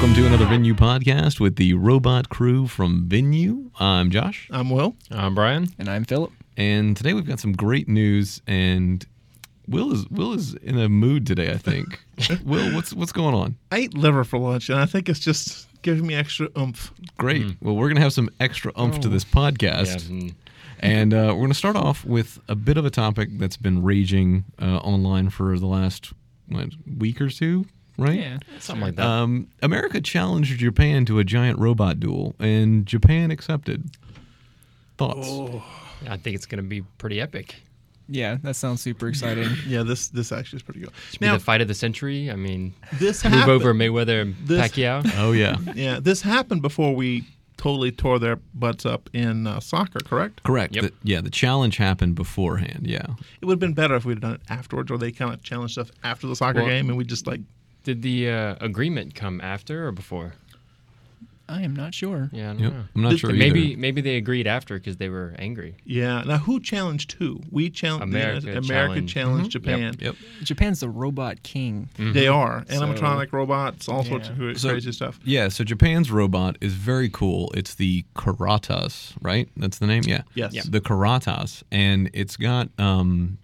Welcome to another Venyu podcast with the robot crew from Venyu. I'm Josh, I'm Will. I'm Brian. And I'm Philip. and today we've got some great news. And Will is Will is in a mood today. I think. Will, what's what's going on? I ate liver for lunch, and I think it's just giving me extra oomph. Great. Well, we're gonna have some extra umph to this Yeah, podcast. mm, And uh, we're going to start off with a bit of a topic that's been raging uh, online for the last what, week or two, right? Yeah. something like that. Um, America challenged Japan to a giant robot duel, and Japan accepted. Thoughts? I think it's going to be pretty epic. Yeah, that sounds super exciting. Yeah, this this actually is pretty cool. Should be the fight of the century. I mean, this move happened, over Mayweather and This- Pacquiao. Oh yeah, Yeah, this happened before we totally tore their butts up in uh, soccer. Correct. correct. Yep. The- yeah, the challenge happened beforehand. Yeah, It would have been better if we'd done it afterwards, or they kind of challenged stuff after the soccer Well- game, and we just like Did the uh, agreement come after or before? I am not sure. Yeah, I don't yep. know. I'm not Did- sure. Maybe either. maybe they agreed after because they were angry. yeah. Now who challenged who? We challenged America America challenged- challenged Mhm. Japan. Yep. Japan's the robot king. They are So- animatronic robots, all sorts of Yeah. cra- So- crazy stuff. Yeah. So Japan's robot is very cool. It's the Kuratas, right? That's the name. Yeah. Yes. Yeah. The Kuratas, and it's got um,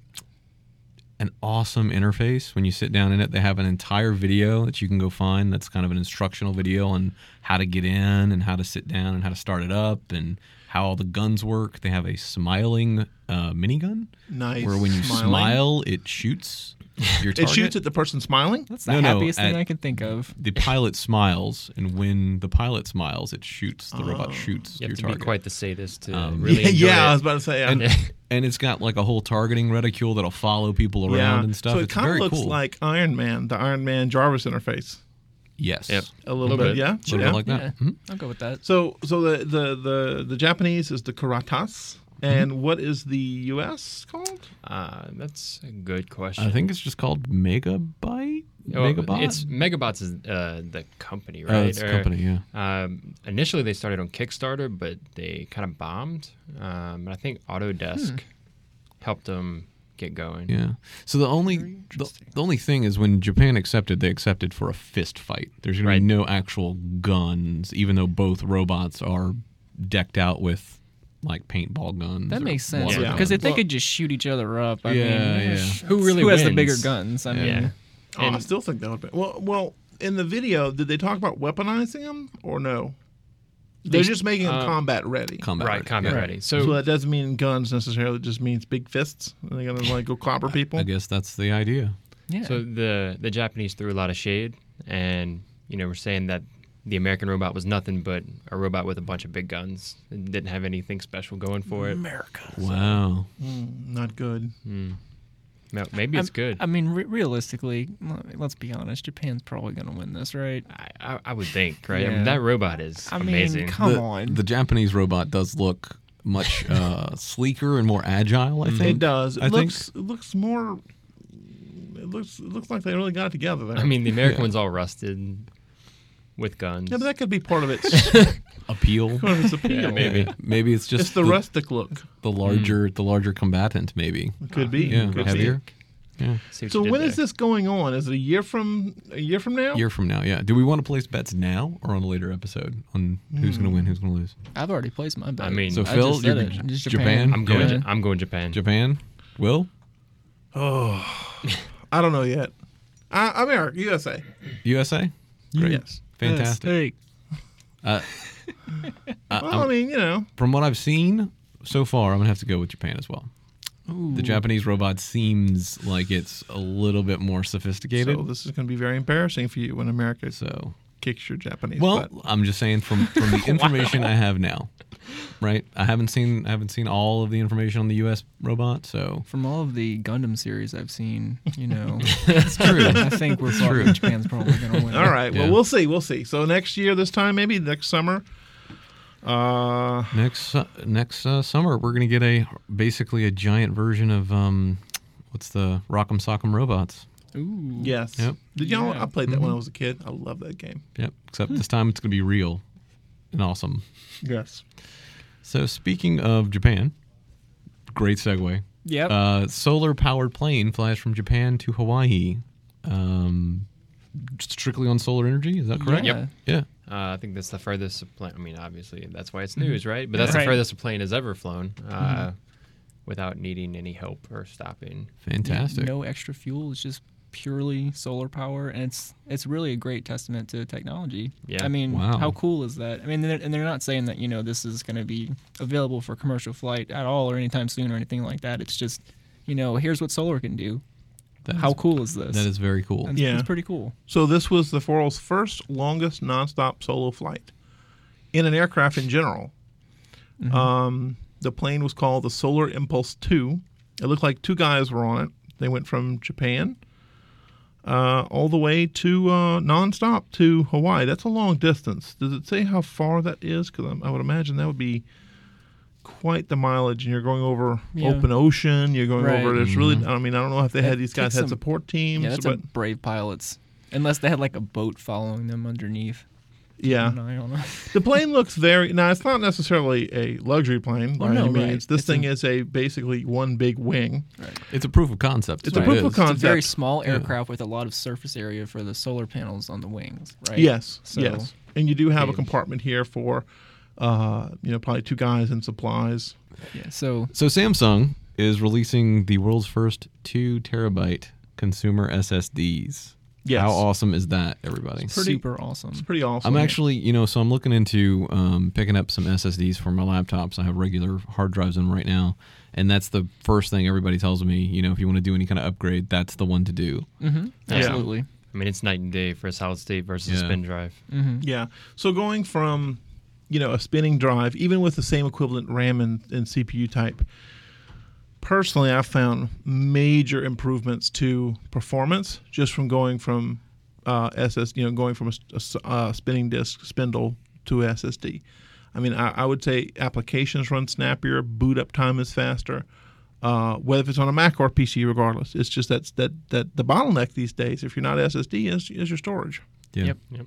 an awesome interface. When you sit down in it, they have an entire video that you can go find. That's kind of an instructional video on how to get in and how to sit down and how to start it up and how all the guns work. They have a smiling uh, minigun Nice. where when you Smiling. smile, it shoots your target. it shoots at the person smiling. That's the No, no, happiest thing I can think of. the pilot smiles, and when the pilot smiles, it shoots. The robot Oh. shoots You your to target. be quite the sadist to Um, really yeah, enjoy yeah, I was about to say. and and it's got like a whole targeting reticule that'll follow people around yeah. and stuff. So it it's kind very of looks cool. like Iron Man, the Iron Man Jarvis interface. yes, Yep. A little, Little bit, bit. yeah. a little yeah. like that. Yeah. Mhm. I'll go with that. So, so the the the, the Japanese is the Kuratas, and what is the U.S. called? Uh, that's a good question. I think it's just called Megabyte. Oh, Megabot. It's Megabots is uh, the company, oh, right? it's a Or- company. Yeah. Um, initially, they started on Kickstarter, but they kind of bombed. Um, but I think Autodesk helped them get going. Yeah. So the only the, the only thing is when Japan accepted, they accepted for a fist fight. There's gonna Right. be no actual guns, even though both robots are decked out with like paintball guns. That makes sense water Yeah. because if guns. they Well- could just shoot each other up, I Yeah, mean, yeah. Who really who has the bigger guns? I mean, Yeah. Oh, I still think that would be well. Well, in the video, did they talk about weaponizing them or no? They're just making them uh, combat ready. combat right, ready. combat Yeah. ready. So So, that doesn't mean guns necessarily. It just means big fists. They're they gonna like go clobber people? I guess that's the idea. yeah. so the the Japanese threw a lot of shade, and you know, we're saying that the American robot was nothing but a robot with a bunch of big guns and didn't have anything special going for it. America. Wow. Mm, not good. Hmm. No, maybe it's I'm- good. I mean, re- realistically, let's be honest. Japan's probably going to win this, right? I, I, I would think, right? I mean, that robot is I mean, amazing. come the, on. The Japanese robot does look much uh, sleeker and more agile. I It think. It does. It I think- looks. It looks more. It looks. It looks like they really got it together there. I mean, the American Yeah. one's all rusted with guns. yeah, but that could be part of its. Appeal. part of its appeal. Yeah, maybe. Maybe it's just It's the, rustic look. the larger the larger combatant. Maybe. It could be. Yeah, Could be. heavier. Yeah. So you did when is this going on? Is it a year from a year from now? year from now. Yeah. Do we want to place bets now or on a later episode on who's going to win, who's going to lose? I've already placed my bet. I mean- So I Phil, you're it. J- Just Japan? I'm going. Yeah. I'm going Japan. Japan. Will Oh, I don't know yet. Uh, America, USA. USA. Great. Yes. Fantastic. Uh, uh, Well, I mean, you know, from what I've seen so far, I'm gonna have to go with Japan as well. The Japanese robot seems like it's a little bit more sophisticated. so this is going to be very embarrassing for you when America So, kicks your Japanese well, butt. I'm just saying from from the information I have now, right? I haven't seen I haven't seen all of the information on the U.S. robot, so from all of the Gundam series I've seen, you know, it's true. I think we're true. probably Japan's probably going to win. All right. Yeah. Well, we'll see. We'll see. So next year, this time, maybe next summer. Uh, next su- next uh, summer, we're gonna get a basically a giant version of um, what's the Rock'em Sock'em Robots. Ooh. yes. Yep. Did y'all? Yeah. I played that when I was a kid. I love that game. Yep. Except this time it's gonna be real and awesome. Yes. So speaking of Japan, great segue. Yep. Uh, solar powered plane flies from Japan to Hawaii. Um, strictly on solar energy. Is that correct? Yeah. Yeah. Uh, I think that's the furthest plane. I mean, obviously, that's why it's Mm-hmm. news, right? But that's Right. the furthest a plane has ever flown uh, without needing any help or stopping. Fantastic. No extra fuel. It's just purely solar power, and it's it's really a great testament to technology. Yeah. I mean, Wow. how cool is that? I mean, they're, and they're not saying that you know this is going to be available for commercial flight at all or anytime soon or anything like that. It's just, you know, here's what solar can do. That How is- cool is this? That is very cool. And Yeah. it's pretty cool. So this was the Foral's first longest nonstop solo flight in an aircraft in general. Um, the plane was called the Solar Impulse 2. It looked like two guys were on it. They went from Japan uh, all the way to uh, nonstop to Hawaii. That's a long distance. Does it say how far that is? Because I would imagine that would be quite the mileage. And you're going over Yeah. open ocean. You're going Right. over. It's really. I mean, I don't know if they That had these guys takes had some- support teams, Yeah, that's but a brave pilots. Unless they had like a boat following them underneath. Yeah. Keeping an eye on 'em. The plane looks very now. It's not necessarily a luxury plane by Oh, no, any right. means. This It's thing a- is a basically one big wing. Right. It's a proof of concept. It's is a proof it of concept. It's a very small Yeah. aircraft with a lot of surface area for the solar panels on the wings, right? Yes, So- yes, and you do have a compartment here for, uh, you know, probably two guys and supplies. Yeah. So So Samsung is releasing the world's first two terabyte consumer SSDs. Yes. How awesome is that, everybody? pretty- super awesome. It's pretty awesome. I'm actually, you know, so I'm looking into um, picking up some SSDs for my laptops. I have regular hard drives in right now, and that's the first thing everybody tells me. You know, if you want to do any kind of upgrade, that's the one to do. Mm-hmm. Yeah. Absolutely. I mean, it's night and day for a solid state versus Yeah. a spin drive. Mm-hmm. Yeah. So going from, you know, a spinning drive, even with the same equivalent RAM and, and CPU type, personally, I've found major improvements to performance just from going from uh, SS, you know, going from a uh, spinning disk spindle to SSD. I mean, I, I would say applications run snappier, boot up time is faster. Uh, whether it's on a Mac or PC, regardless, it's just that's that that the bottleneck these days. If you're not SSD, is, is your storage. Yeah. Yep. Yep.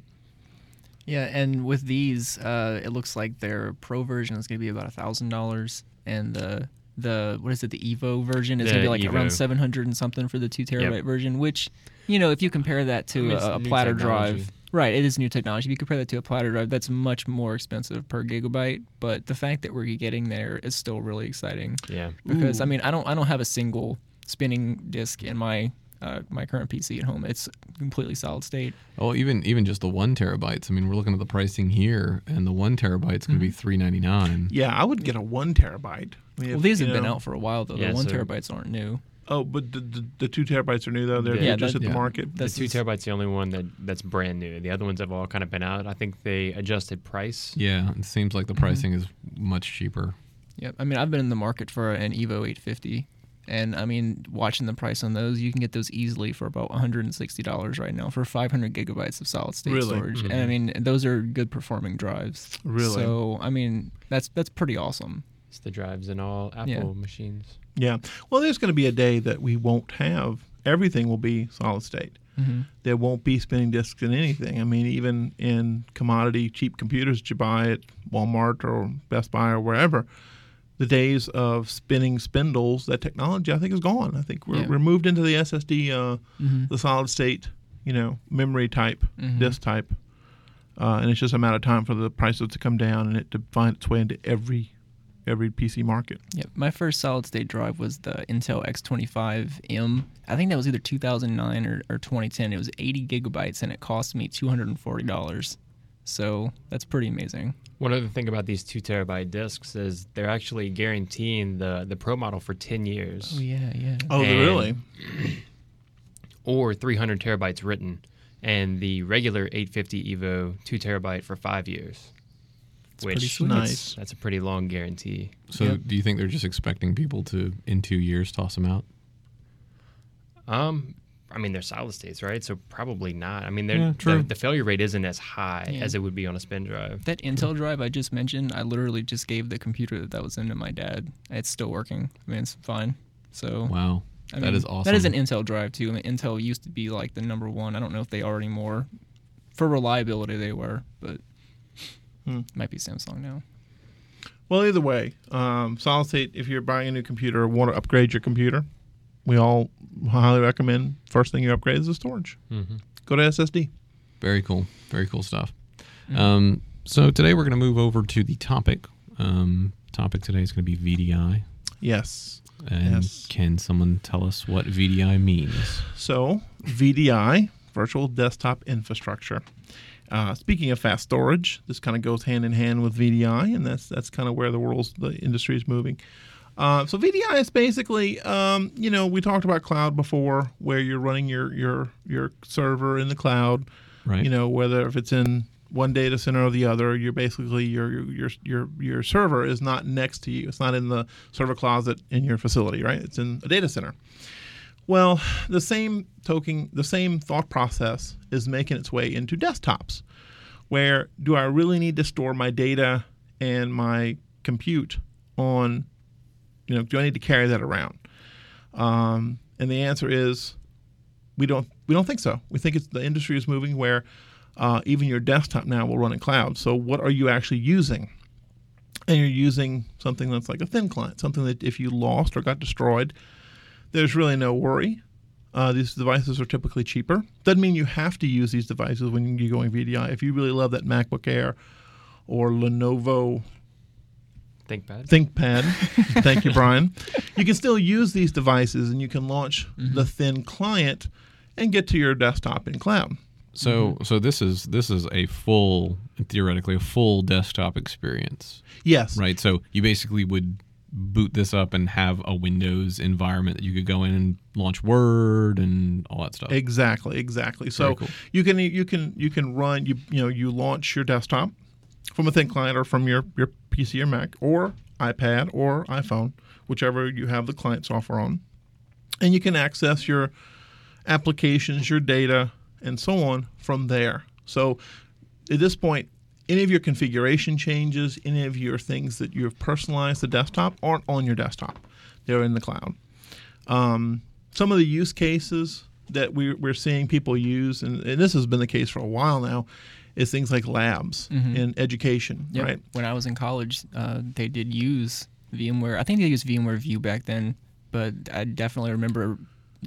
Yeah, and with these, uh, it looks like their pro version is going to be about a thousand dollars, and the the what is it, the Evo version is going to be like Evo. around seven hundred and something for the two terabyte version. Which, you know, if you compare that to I mean, a, a platter technology. drive, right? It is new technology. If you compare that to a platter drive, that's much more expensive per gigabyte. But the fact that we're getting there is still really exciting Yeah. because I mean, I don't I don't have a single spinning disk in my uh, my current PC at home. It's completely solid state. Oh, even even just the one terabytes. I mean, we're looking at the pricing here, and the one terabyte's going to be three ninety nine. Yeah, I would get a one terabyte. I mean, Well, if, these you have been know- out for a while though. Yeah, the one so- terabytes aren't new. Oh, but the, the, the two terabytes are new though. They're, Yeah, they're just that- hit the yeah. market. This the two is- terabytes the only one that that's brand new. The other ones have all kind of been out. I think they adjusted price. Yeah, it seems like the pricing is much cheaper. Yep. I mean, I've been in the market for an Evo 850, and I mean, watching the price on those, you can get those easily for about 160 dollars right now for 500 gigabytes of solid state Really? storage. And I mean, those are good performing drives. Really? So I mean, that's that's pretty awesome. It's the drives in all Apple Yeah. machines. Yeah. Well, there's going to be a day that we won't have everything will be solid state. Mm-hmm. There won't be spinning disks in anything. I mean, even in commodity cheap computers that you buy at Walmart or Best Buy or wherever, the days of spinning spindles, that technology, I think, is gone. I think we're, Yeah. we're moved into the SSD, uh, Mm-hmm. the solid state, you know, memory type, Mhm. disk type. Uh, and it's just a matter of time for the prices to come down and it to find its way into every every PC market. Yep. My first solid state drive was the Intel X25M. I think that was either 2009 or, or 2010. It was 80 gigabytes and it cost me $240. So that's pretty amazing. One other thing about these two terabyte discs is they're actually guaranteeing the the Pro model for ten years, Oh yeah, yeah. Oh, And- really? or 300 terabytes written, and the regular 850 Evo two terabyte for five years. pretty which sweet. Nice. that's a pretty long guarantee. So, Yep. do you think they're just expecting people to, in two years, toss them out? Um, I mean they're solid states, right? So probably not. I mean, they're, Yeah, true. The, the failure rate isn't as high Yeah. as it would be on a spin drive. That Intel drive I just mentioned, I literally just gave the computer that that was in to my dad. It's still working. I mean, it's fine. So Wow, I that mean, is awesome. That is an Intel drive too. I mean, Intel used to be like the number one. I don't know if they are anymore. For reliability, they were, but Hmm. might be Samsung now. Well, either way, um, solid state. If you're buying a new computer or want to upgrade your computer, we all highly recommend first thing you upgrade is the storage. Mm-hmm. Go to SSD. Very cool. Very cool stuff. Um, so today we're going to move over to the topic. Um, topic today is going to be VDI. Yes. And Yes. can someone tell us what VDI means? So VDI, virtual desktop infrastructure. Uh, speaking of fast storage, this kind of goes hand in hand with VDI, and that's that's kind of where the world's the industry is moving. Uh, so VDI is basically, um, you know, we talked about cloud before, where you're running your your your server in the cloud. Right. You know, whether if it's in one data center or the other, you're basically your your your your your server is not next to you. It's not in the server closet in your facility, right? It's in a data center. Well, the same token, the same thought process is making its way into desktops. Where do I really need to store my data and my compute on? You know, do I need to carry that around? Um, and the answer is, we don't. We don't think so. We think it's the industry is moving where uh, even your desktop now will run in cloud. So, what are you actually using? And you're using something that's like a thin client, something that if you lost or got destroyed, there's really no worry. Uh, these devices are typically cheaper. Doesn't mean you have to use these devices when you're going VDI. If you really love that MacBook Air or Lenovo ThinkPad. ThinkPad, thank you, Brian, you can still use these devices and you can launch Mm-hmm. the thin client and get to your desktop in cloud. So so this is this is a full theoretically a full desktop experience, Yes. right? So you basically would boot this up and have a Windows environment that you could go in and launch Word and all that stuff. Exactly, exactly. So cool. you can you can you can run you you know you launch your desktop from a thin client or from your your PC or Mac or iPad or iPhone, whichever you have the client software on, and you can access your applications, your data, and so on from there. So at this point, any of your configuration changes, any of your things that you've personalized the desktop aren't on your desktop; they're in the cloud. Um, some of the use cases that we, we're seeing people use, and, and this has been the case for a while now, is things like labs in education, Yep. right? When I was in college, uh, they did use VMware. I think they used VMware View back then, but I definitely remember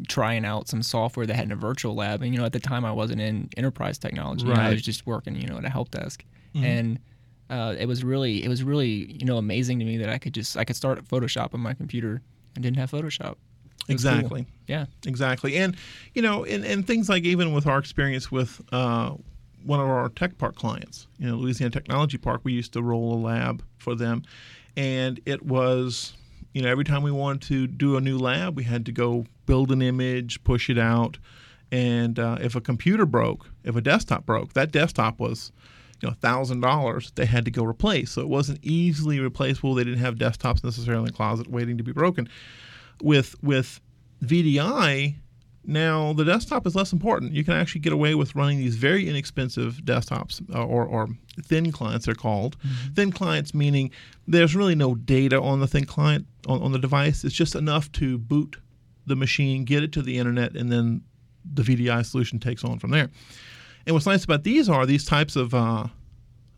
trying out some software that had in a virtual lab. And you know, at the time, I wasn't in enterprise technology. You know, I was just working, you know, at a help desk, and uh, it was really, it was really, you know, amazing to me that I could just, I could start Photoshop on my computer and didn't have Photoshop. Was cool. Exactly. Yeah. Exactly. And, you know, and, and things like even with our experience with uh, one of our tech park clients, you know, Louisiana Technology Park, we used to roll a lab for them. And it was, you know, every time we wanted to do a new lab, we had to go build an image, push it out. And uh, if a computer broke, if a desktop broke, that desktop was, you know, thousand dollars they had to go replace. So it wasn't easily replaceable. They didn't have desktops necessarily in the closet waiting to be broken. With with VDI, now the desktop is less important. You can actually get away with running these very inexpensive desktops uh, or, or thin clients, they're called. Thin clients meaning there's really no data on the thin client on, on the device. It's just enough to boot the machine, get it to the internet, and then the VDI solution takes on from there. And what's nice about these are these types of, uh,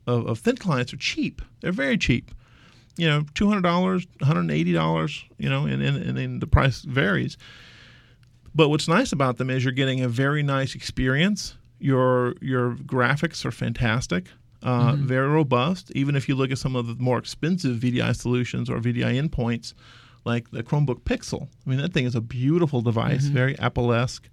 of, of thin clients are cheap. They're very cheap you know, two hundred dollars, one hundred and eighty dollars, you know, and, and and then the price varies. But what's nice about them is you're getting a very nice experience. Your your graphics are fantastic, uh, very robust. Even if you look at some of the more expensive VDI solutions or VDI endpoints, like the Chromebook Pixel, I mean that thing is a beautiful device, very Apple-esque.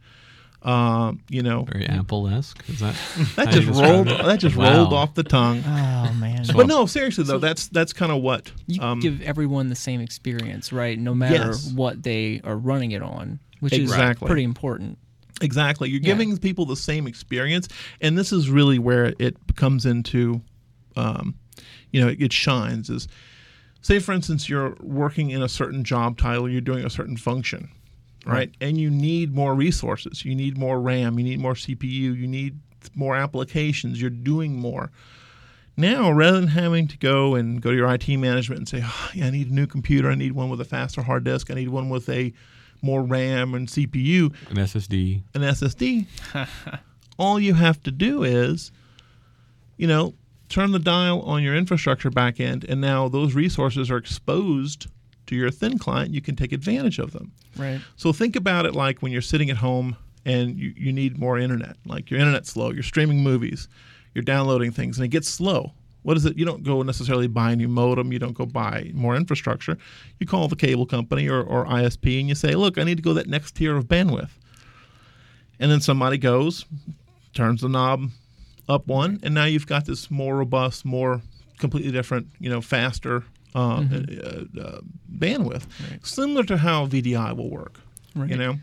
Um, you know, Very Apple-esque. Is that that just rolled it? that just Wow. rolled off the tongue. Oh man. But no, seriously though, that's that's kind of what you um, give everyone the same experience, right? No matter Yes. what they are running it on, which Exactly. is pretty important. Exactly. You're Yeah. giving people the same experience, and this is really where it comes into, um, you know, it, it shines. Is say, for instance, you're working in a certain job title, you're doing a certain function, right? And you need more resources. You need more RAM. You need more CPU. You need more applications. You're doing more. Now, rather than having to go and go to your IT management and say, oh, yeah, I need a new computer, I need one with a faster hard disk, I need one with a more RAM and CPU, An SSD. an SSD, all you have to do is, you know, turn the dial on your infrastructure backend, and now those resources are exposed to your thin client, you can take advantage of them. Right. So think about it like when you're sitting at home and you, you need more internet. Like your internet's slow, you're streaming movies, you're downloading things, and it gets slow. What is it? You don't go necessarily buy a new modem. You don't go buy more infrastructure. You call the cable company or, or ISP and you say, look, I need to go that next tier of bandwidth. And then somebody goes, turns the knob up one, and now you've got this more robust, more completely different, you know, faster uh, uh, uh, bandwidth, Right. similar to how VDI will work. Right. You know,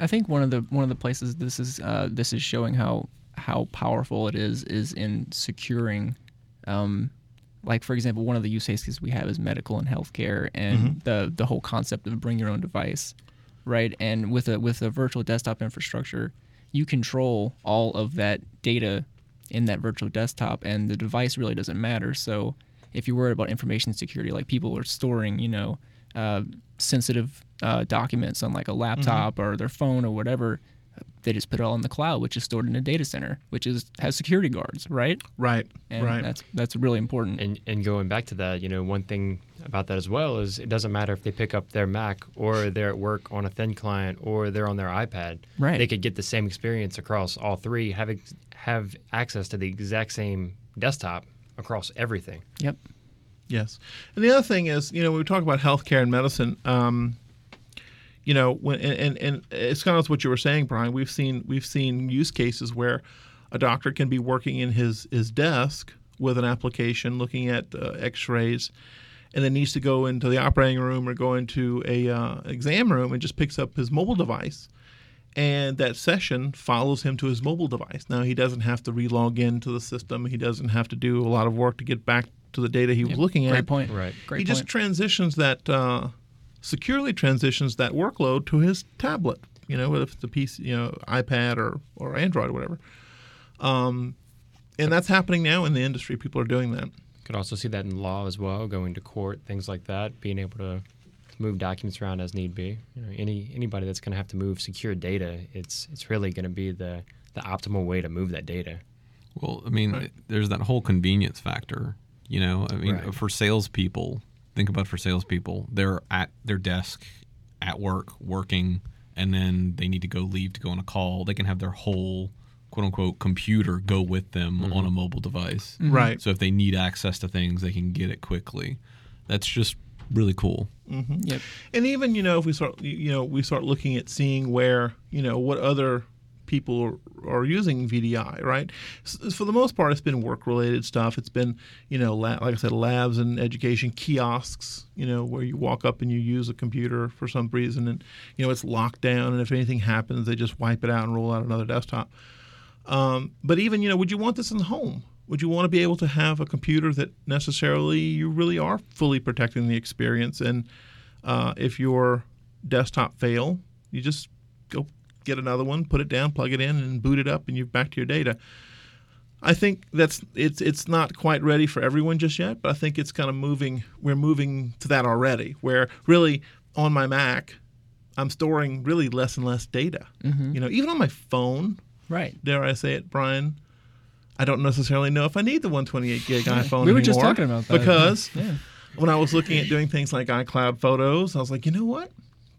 I think one of the one of the places this is uh, this is showing how how powerful it is is in securing, um, like for example, one of the use cases we have is medical and healthcare, and the the whole concept of bring your own device, right? And with a with a virtual desktop infrastructure, you control all of that data in that virtual desktop, and the device really doesn't matter. So if you're worried about information security, like people are storing, you know, uh, sensitive uh, documents on like a laptop or their phone or whatever, they just put it all in the cloud, which is stored in a data center, which is has security guards, right? right, And right. that's that's really important. And and going back to that, you know, one thing about that as well is it doesn't matter if they pick up their Mac or they're at work on a thin client or they're on their iPad. Right. They could get the same experience across all three, have ex- have access to the exact same desktop across everything. Yep. Yes, and the other thing is, you know, when we talk about healthcare and medicine, um, you know, when and, and and it's kind of what you were saying, Brian. We've seen we've seen use cases where a doctor can be working in his his desk with an application, looking at uh, X-rays, and then needs to go into the operating room or go into a uh, exam room and just picks up his mobile device. And that session follows him to his mobile device. Now he doesn't have to relog into the system. He doesn't have to do a lot of work to get back to the data he was Yep. looking at Great point. Right. Great he point. just transitions that uh, securely transitions that workload to his tablet. You know, whether it's a PC, you know, iPad or or Android or whatever. Um, and that's happening now in the industry. People are doing that. Could also see that in law as well, going to court, things like that, being able to move documents around as need be. You know, any anybody that's going to have to move secure data, it's it's really going to be the the optimal way to move that data. Well, I mean, Right. there's that whole convenience factor. You know, I mean, Right. for salespeople, think about for salespeople, they're at their desk at work working, and then they need to go leave to go on a call. They can have their whole quote unquote computer go with them mm-hmm. on a mobile device. Mm-hmm. Right. So if they need access to things, they can get it quickly. That's just really cool. Yep. And even you know, if we start, you know, we start looking at seeing where you know what other people are, are using VDI, right? S- For the most part, it's been work-related stuff. It's been, you know, la- like I said, labs and education kiosks. You know, where you walk up and you use a computer for some reason, and you know it's locked down, and if anything happens, they just wipe it out and roll out another desktop. Um, but even, you know, would you want this in the home? Would you want to be able to have a computer that necessarily you really are fully protecting the experience? And uh, if your desktop fail, you just go get another one, put it down, plug it in, and boot it up, and you're back to your data. I think that's it's it's not quite ready for everyone just yet, but I think it's kind of moving. We're moving to that already, where really on my Mac, I'm storing really less and less data. You know, even on my phone, Right. dare I say it, Brian? I don't necessarily know if I need the 128 gig iPhone We were just talking about that. because Yeah. when I was looking at doing things like iCloud photos, I was like, you know what?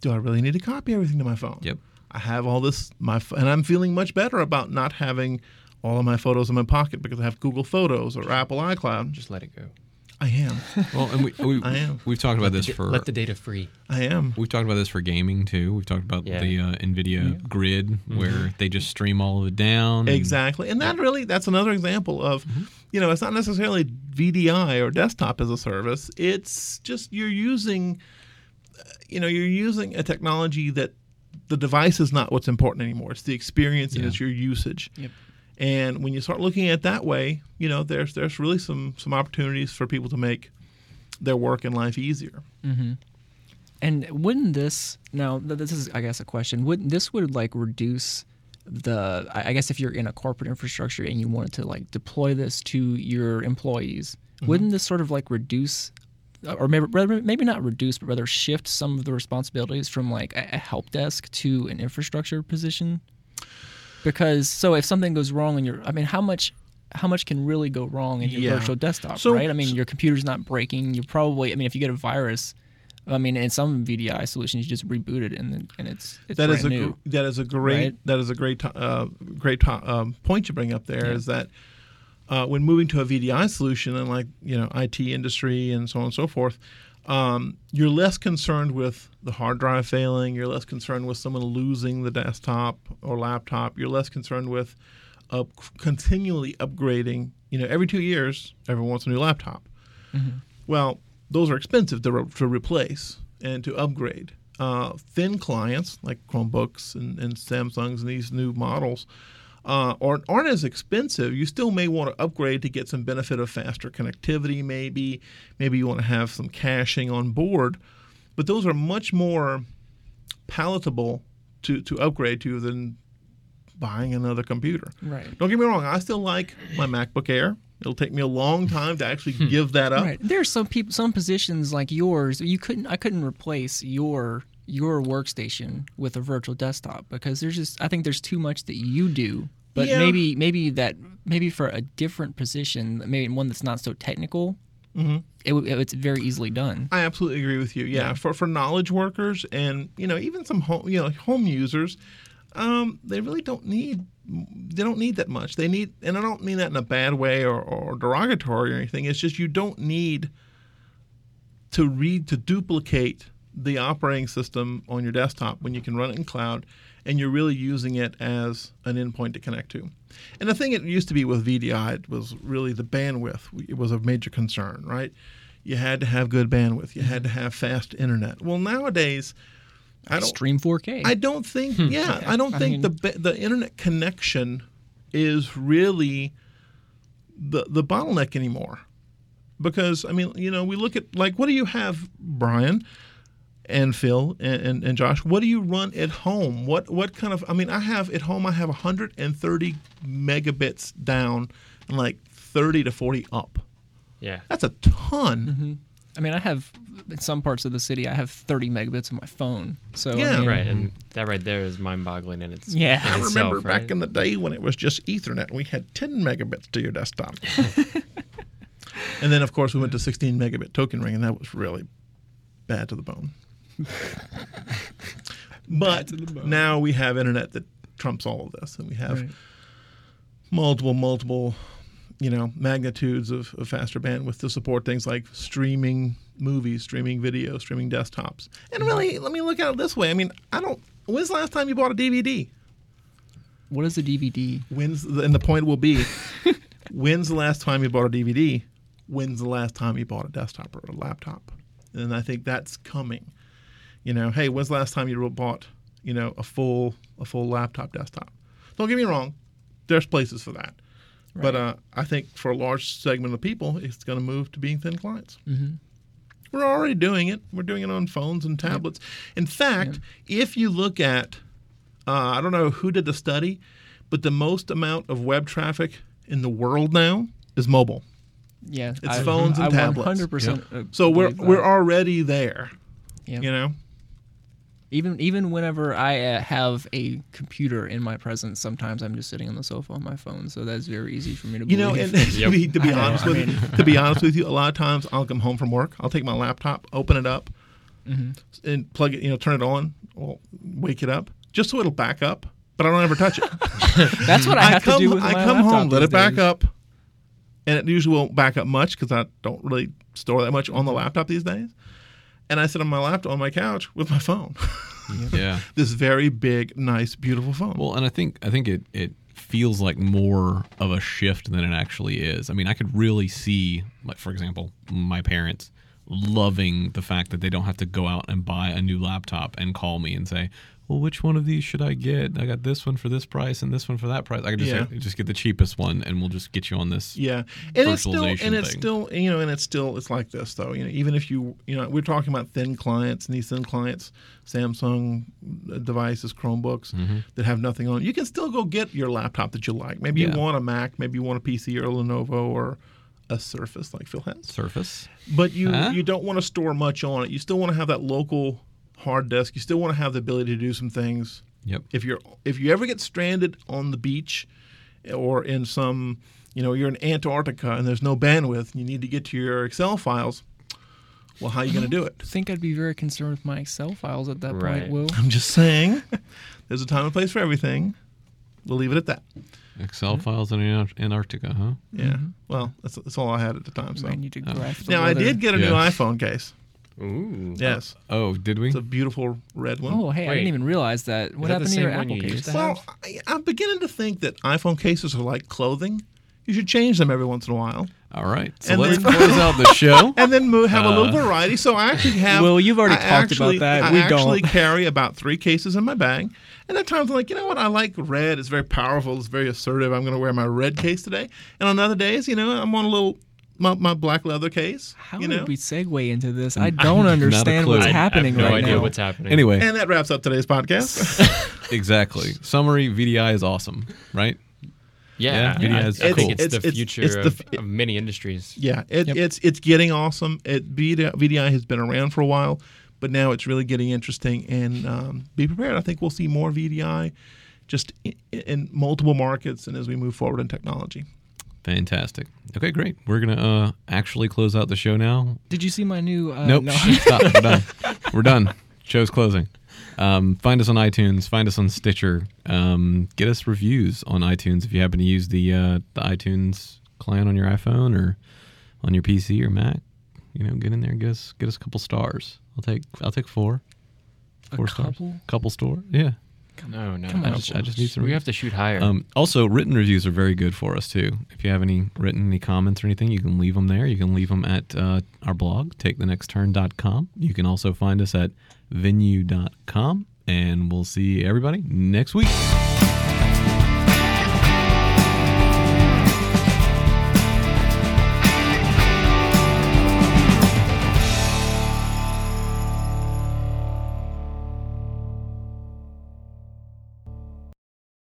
Do I really need to copy everything to my phone? Yep. I have all this my and I'm feeling much better about not having all of my photos in my pocket because I have Google Photos or Apple iCloud. Just let it go. I am. Well, and we, we I am. we've talked about this for let the data free. I am. We've talked about this for gaming too. We've talked about Yeah. the uh, NVIDIA Grid, where they just stream all of it down. Exactly. And that really that's another example of you know, it's not necessarily VDI or desktop as a service. It's just you're using uh, you know, you're using a technology that the device is not what's important anymore. It's the experience and it's your usage. Yep. And when you start looking at it that way, you know, there's there's really some some opportunities for people to make their work and life easier. Mm-hmm. And wouldn't this now? This is, I guess, a question. Wouldn't this would like reduce the? I guess if you're in a corporate infrastructure and you wanted to like deploy this to your employees, mm-hmm. wouldn't this sort of like reduce, or maybe maybe not reduce, but rather shift some of the responsibilities from like a help desk to an infrastructure position? Because so if something goes wrong in your, I mean, how much? How much can really go wrong in your Yeah. virtual desktop, So- right? I mean, so- your computer's not breaking. You probably, I mean, if you get a virus, I mean, in some VDI solutions, you just reboot it and and it's it's That is a new. that is a great Right? that is a great uh, great to- um, point you bring up there. Is Yeah. that uh, when moving to a VDI solution and like you know IT industry and so on and so forth, um, you're less concerned with the hard drive failing. You're less concerned with someone losing the desktop or laptop. You're less concerned with uh, continually upgrading. You know, every two years, everyone wants a new laptop. Well, those are expensive to, re- to replace and to upgrade. Uh, thin clients like Chromebooks and, and Samsungs and these new models uh, aren't, aren't as expensive. You still may want to upgrade to get some benefit of faster connectivity, maybe. Maybe you want to have some caching on board. But those are much more palatable to, to upgrade to than buying another computer. Right. Don't get me wrong, I still like my MacBook Air. It'll take me a long time to actually give that up. Right. There are some people, some positions like yours. You couldn't. I couldn't replace your your workstation with a virtual desktop because there's just. I think there's too much that you do. But Yeah. maybe maybe that maybe for a different position, maybe one that's not so technical, it, it's very easily done. I absolutely agree with you. Yeah, for for knowledge workers and you know even some home you know home users, um, they really don't need they don't need that much. They need, and I don't mean that in a bad way or, or derogatory or anything. It's just you don't need to read to duplicate the operating system on your desktop when you can run it in cloud and you're really using it as an endpoint to connect to. And the thing it used to be with VDI it was really the bandwidth. It was a major concern, right? You had to have good bandwidth. You had to have fast internet. Well, nowadays, I don't. Stream 4K. I don't think. Hmm. Yeah, I don't I think mean- the the internet connection is really the the bottleneck anymore. Because I mean, you know, we look at like what do you have, Brian, and Phil and, and, and Josh? What do you run at home? What what kind of? I mean, I have at home. I have 130 megabits down and like 30 to 40 up. Yeah. That's a ton. Mm-hmm. I mean, I have in some parts of the city, I have 30 megabits on my phone. So I Yeah. mean, Right, and that right there is mind-boggling and its Yeah. in I itself, remember right? back in the day when it was just Ethernet we had 10 megabits to your desktop. and then, of course, we went to 16 megabit token ring, and that was really bad to the bone. but now we have internet that trumps all of this, and we have Right. multiple, multiple, you know, magnitudes of, of faster bandwidth to support things like streaming movies, streaming video, streaming desktops. And really, let me look at it this way. I mean, I don't. When's the last time you bought a DVD? What is a DVD? When's the, and the point will be, when's the last time you bought a DVD? When's the last time you bought a desktop or a laptop? And I think that's coming. You know, hey, when's the last time you bought, you know, a full a full laptop desktop? Don't get me wrong, there's places for that, but uh, I think for a large segment of people, it's going to move to being thin clients. Mhm. We're already doing it. We're doing it on phones and tablets. In fact, if you look at, uh, I don't know who did the study, but the most amount of web traffic in the world now is mobile. Yeah, It's I, phones and I tablets. 100%. uh, So we're we're already there. Yeah. You know. Even even whenever I uh, have a computer in my presence, sometimes I'm just sitting on the sofa on my phone. So that's very easy for me to You believe. know, and to be, to be I know, honest I with mean- you, to be honest with you, a lot of times I'll come home from work, I'll take my laptop, open it up, Mm-hmm. and plug it, you know, turn it on, or wake it up, just so it'll back up. But I don't ever touch it. that's what I, have come, to do with I my come home, let these it back up, and it usually won't back up much because I don't really store that much on the laptop these days. And I sit on my laptop on my couch with my phone, Yeah. this very big, nice, beautiful phone. Well, and I think I think it it feels like more of a shift than it actually is. I mean, I could really see, like for example, my parents loving the fact that they don't have to go out and buy a new laptop and call me and say, "Well, which one of these should I get? I got this one for this price and this one for that price. I could just Yeah. just get the cheapest one, and we'll just get you on this." Yeah, and it's still and it's thing. still you know and it's still it's like this though. You know, even if you you know we're talking about thin clients and these thin clients, Samsung uh, devices, Chromebooks mm-hmm. that have nothing on. You can still go get your laptop that you like. Maybe Yeah. you want a Mac, maybe you want a PC or a Lenovo or a Surface like Phil has. Surface. But you Huh? you don't want to store much on it. You still want to have that local hard disk. You still want to have the ability to do some things Yep. if you're if you ever get stranded on the beach or in some you know you're in antarctica and there's no bandwidth and you need to get to your excel files Well, how are you going to do it? I think I'd be very concerned with my Excel files at that Right. point, Will. I'm just saying, there's a time and place for everything. We'll leave it at that. Excel files in Antarctica, huh? Yeah. Well, that's, that's all I had at the time. So I need to oh. graph the now I did get a new iPhone case. Ooh. Yes, Oh, did we? it's a beautiful red one. Oh, hey, I Wait. didn't even realize that. What that happened to your Apple you case? used well, I, I'm beginning to think that iPhone cases are like clothing. You should change them every once in a while, All right. So And let's then- close out the show. and then move, have a little Uh, variety. So I actually have. Well, you've already I talked about actually- that. I We actually don't. carry about three cases in my bag, and at times I'm like, you know what? I like red. It's very powerful. It's very assertive. I'm going to wear my red case today. And on other days, you know, I'm on a little my, my black leather case. How you know, did we segue into this? I I- don't not understand what's I- I have happening I have no right idea now. what's happening. Anyway, and that wraps up today's podcast. exactly. Summary: VDI is awesome, right? yeah, Yeah, I, I is think cool. it's, It's- the future it's the of, f- of many industries. Yeah, it, Yep. it's it's getting awesome. It VDI, VDI has been around for a while, but now it's really getting interesting. And um, be prepared. I think we'll see more VDI, just in, in multiple markets, and as we move forward in technology. Fantastic. Okay, great. We're gonna uh, actually close out the show now. Did you see my new? Uh, nope. no. Stop. We're done. We're done. Show's closing. Um, find us on iTunes. Find us on Stitcher. Um, get us reviews on iTunes if you happen to use the uh, the iTunes client on your iPhone or on your PC or Mac. You know, get in there and get us get us a couple stars. I'll take I'll take four. A Four stars. couple? Couple store. Yeah. No, no. Come I on. just, I just need some. we have to shoot higher. Um, also, written reviews are very good for us too. If you have any written any comments or anything, you can leave them there. You can leave them at uh, our blog, takethenextturn.com. You can also find us at venyu.com, and we'll see everybody next week.